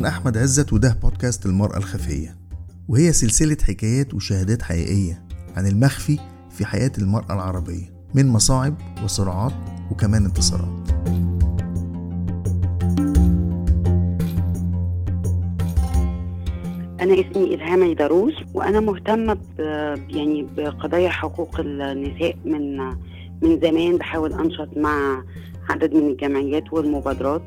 أنا أحمد عزت وده بودكاست المرأة الخفية. وهي سلسلة حكايات وشهادات حقيقية عن المخفي في حياة المرأة العربية من مصاعب وصراعات وكمان انتصارات. أنا اسمي إلهام عيدروس وأنا مهتمة يعني بقضايا حقوق النساء من من زمان بحاول أنشط مع عدد من الجمعيات والمبادرات.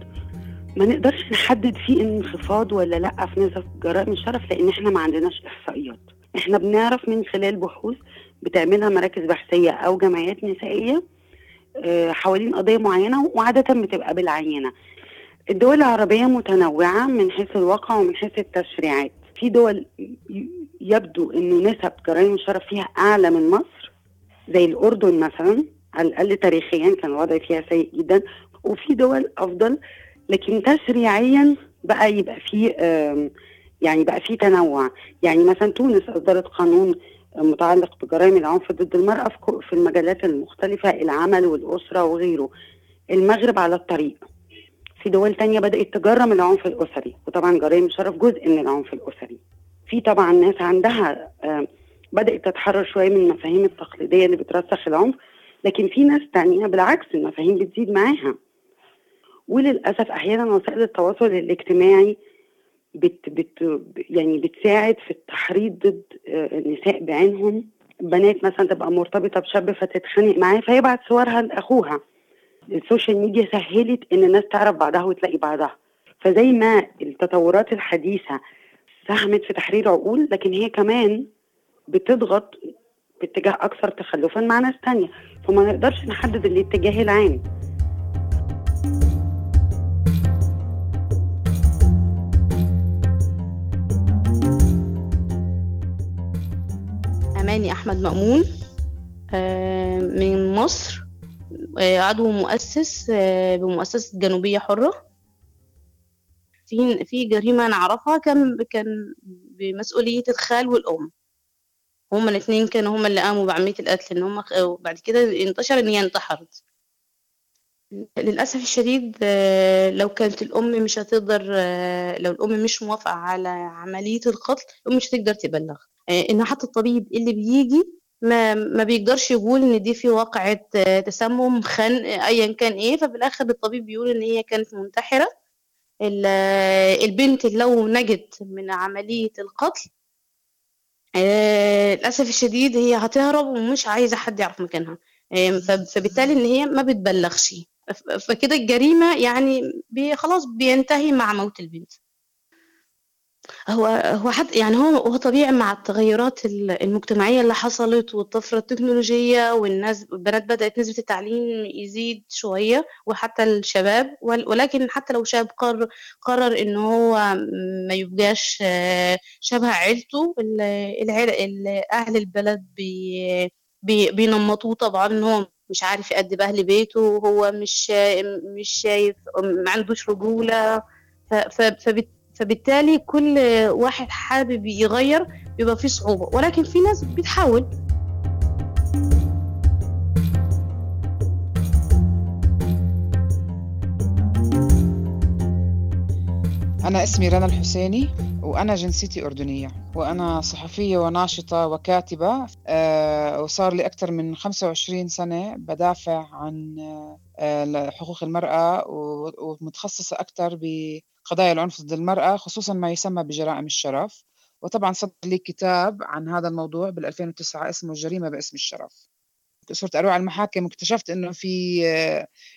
ما نقدرش نحدد فيه انخفاض ولا لأ في نسب جرائم الشرف لأن إحنا ما عندناش إحصائيات. إحنا بنعرف من خلال بحوث بتعملها مراكز بحثية أو جمعيات نسائية آه، حوالين قضية معينة وعادة بتبقى بالعينة. الدول العربية متنوعة من حيث الواقع ومن حيث التشريعات. في دول يبدو انه نسب جرائم الشرف فيها أعلى من مصر زي الأردن مثلا على الأقل تاريخيا كان الوضع فيها سيء جدا. وفي دول أفضل لكن تشريعيا بقى يبقى في يعني بقى في تنوع. يعني مثلا تونس أصدرت قانون متعلق بجرائم العنف ضد المرأة في المجالات المختلفة العمل والأسرة وغيره. المغرب على الطريق. في دول تانية بدأت تجرم العنف الأسري وطبعا جرائم الشرف جزء من العنف الأسري. في طبعا ناس عندها بدأت تتحرر شوية من المفاهيم التقليدية اللي بترسخ العنف لكن في ناس تانية بالعكس المفاهيم بتزيد معاها. وللأسف أحيانا وسائل التواصل الاجتماعي بت بت يعني بتساعد في التحريض ضد النساء بعينهم. بنات مثلا تبقى مرتبطة بشاب فتتخانق معاه فيبعت صورها لأخوها. السوشيال ميديا سهلت إن الناس تعرف بعضها وتلاقي بعضها. فزي ما التطورات الحديثة ساهمت في تحرير عقول لكن هي كمان بتضغط باتجاه أكثر تخلفا مع ناس تانية. فما نقدرش نحدد الاتجاه العام. أماني أحمد مأمون من مصر عضو مؤسس بمؤسسة جنوبية حرة. في في جريمة نعرفها كان كان بمسؤولية الخال والأم. هما الاثنين كانوا هما اللي قاموا بعملية القتل إن هما وبعد كده انتشر إن هي انتحرت. للأسف الشديد لو كانت الأم مش هتقدر لو الأم مش موافقة على عملية القتل الأم مش هتقدر تبلغ. إن حتى الطبيب اللي بيجي ما, ما بيقدرش يقول إن دي في واقعة تسمم خنق أيا كان ففي الآخر الطبيب بيقول إن هي كانت منتحرة. البنت لو نجت من عملية القتل للأسف الشديد هي هتهرب ومش عايزة حد يعرف مكانها. فبالتالي إن هي ما بتبلغش. فكده الجريمة يعني بي خلاص بينتهي مع موت البنت. هو هو حد يعني هو هو طبيعي مع التغيرات المجتمعية اللي حصلت والطفرة التكنولوجية والناس البنات بدأت نسبة التعليم يزيد شوية وحتى الشباب ولكن حتى لو شاب قرر قرر إن هو ما يبقاش شبه عيلته العيلة أهل البلد بي بي بينمطوه طبعا إن هو مش عارف يأدي بأهل بيته وهو مش مش شايف ما عندوش رجولة. فبالتالي كل واحد حابب يغير بيبقى فيه صعوبة. ولكن في ناس بتحاول. أنا اسمي رنا الحسيني. وأنا جنسيتي أردنية وأنا صحفية وناشطة وكاتبة أه وصار لي أكثر من 25 سنة بدافع عن أه حقوق المرأة ومتخصصة أكثر بقضايا العنف ضد المرأة خصوصا ما يسمى بجرائم الشرف. وطبعا صدر لي كتاب عن هذا الموضوع بال 2009 اسمه الجريمة باسم الشرف. صرت أروح على المحاكم واكتشفت إنه في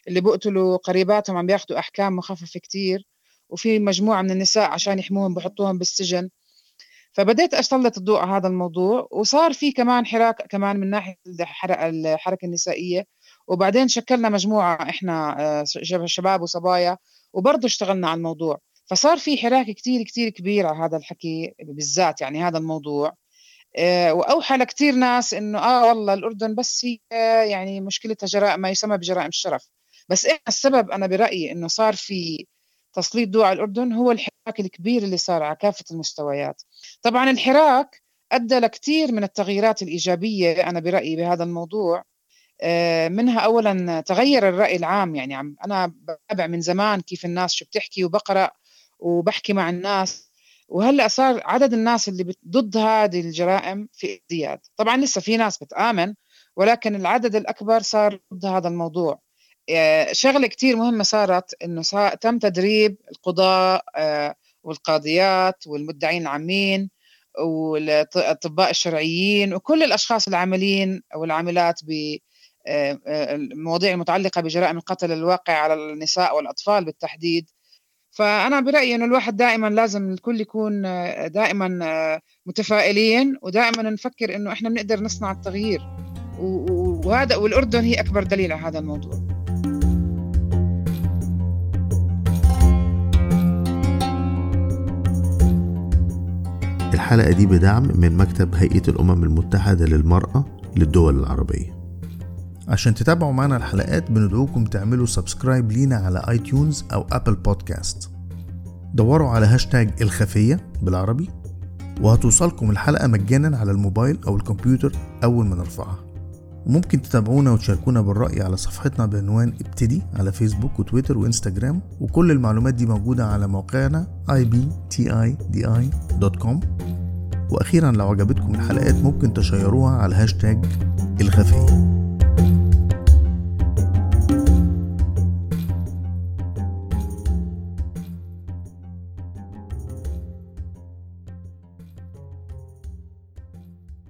اللي بقتلوا قريباتهم عم بياخذوا أحكام مخففة كتير. وفي مجموعة من النساء عشان يحموهم بحطوهم بالسجن. فبديت أسلط الضوء على هذا الموضوع وصار في كمان حراك كمان من ناحية الحركة النسائية. وبعدين شكلنا مجموعة إحنا شباب وصبايا وبرضه اشتغلنا على الموضوع. فصار في حراك كتير كتير كبير على هذا الحكي بالذات يعني هذا الموضوع. وأوحى لكثير ناس إنه آه والله الأردن بس هي يعني مشكلتها جرائم ما يسمى بجرائم الشرف. بس إيه السبب أنا برأيي إنه صار في تسليط ضوء على الأردن هو الحراك الكبير اللي صار على كافة المستويات. طبعا الحراك أدى لكثير من التغييرات الإيجابية أنا برأيي بهذا الموضوع. منها أولا تغير الرأي العام يعني أنا بتابع من زمان كيف الناس شو بتحكي وبقرأ وبحكي مع الناس. وهلأ صار عدد الناس اللي ضد هذه الجرائم في ازدياد. طبعا لسه في ناس بتآمن ولكن العدد الأكبر صار ضد هذا الموضوع. آه، شغلة كتير مهمة صارت إنه تم تدريب القضاء آه، والقاضيات والمدعين العامين والأطباء الشرعيين وكل الأشخاص العاملين والعاملات بالمواضيع آه، المتعلقة بجرائم القتل الواقع على النساء والأطفال بالتحديد. فأنا برأيي إنه الواحد دائما لازم الكل يكون دائما متفائلين ودائما نفكر إنه إحنا بنقدر نصنع التغيير. وهذا والأردن هي أكبر دليل على هذا الموضوع. الحلقة دي بدعم من مكتب هيئة الأمم المتحدة للمرأة للدول العربية. عشان تتابعوا معنا الحلقات بندعوكم تعملوا subscribe لينا على iTunes أو Apple Podcast دوروا على هاشتاج الخفية بالعربي وهتوصلكم الحلقة مجانا على الموبايل أو الكمبيوتر أول ما نرفعها. وممكن تتابعونا وتشاركونا بالرأي على صفحتنا بعنوان ابتدي على فيسبوك وتويتر وإنستجرام وكل المعلومات دي موجودة على موقعنا ibtidi.com وأخيرا لو عجبتكم الحلقات ممكن تشيروها على هاشتاج الخفيه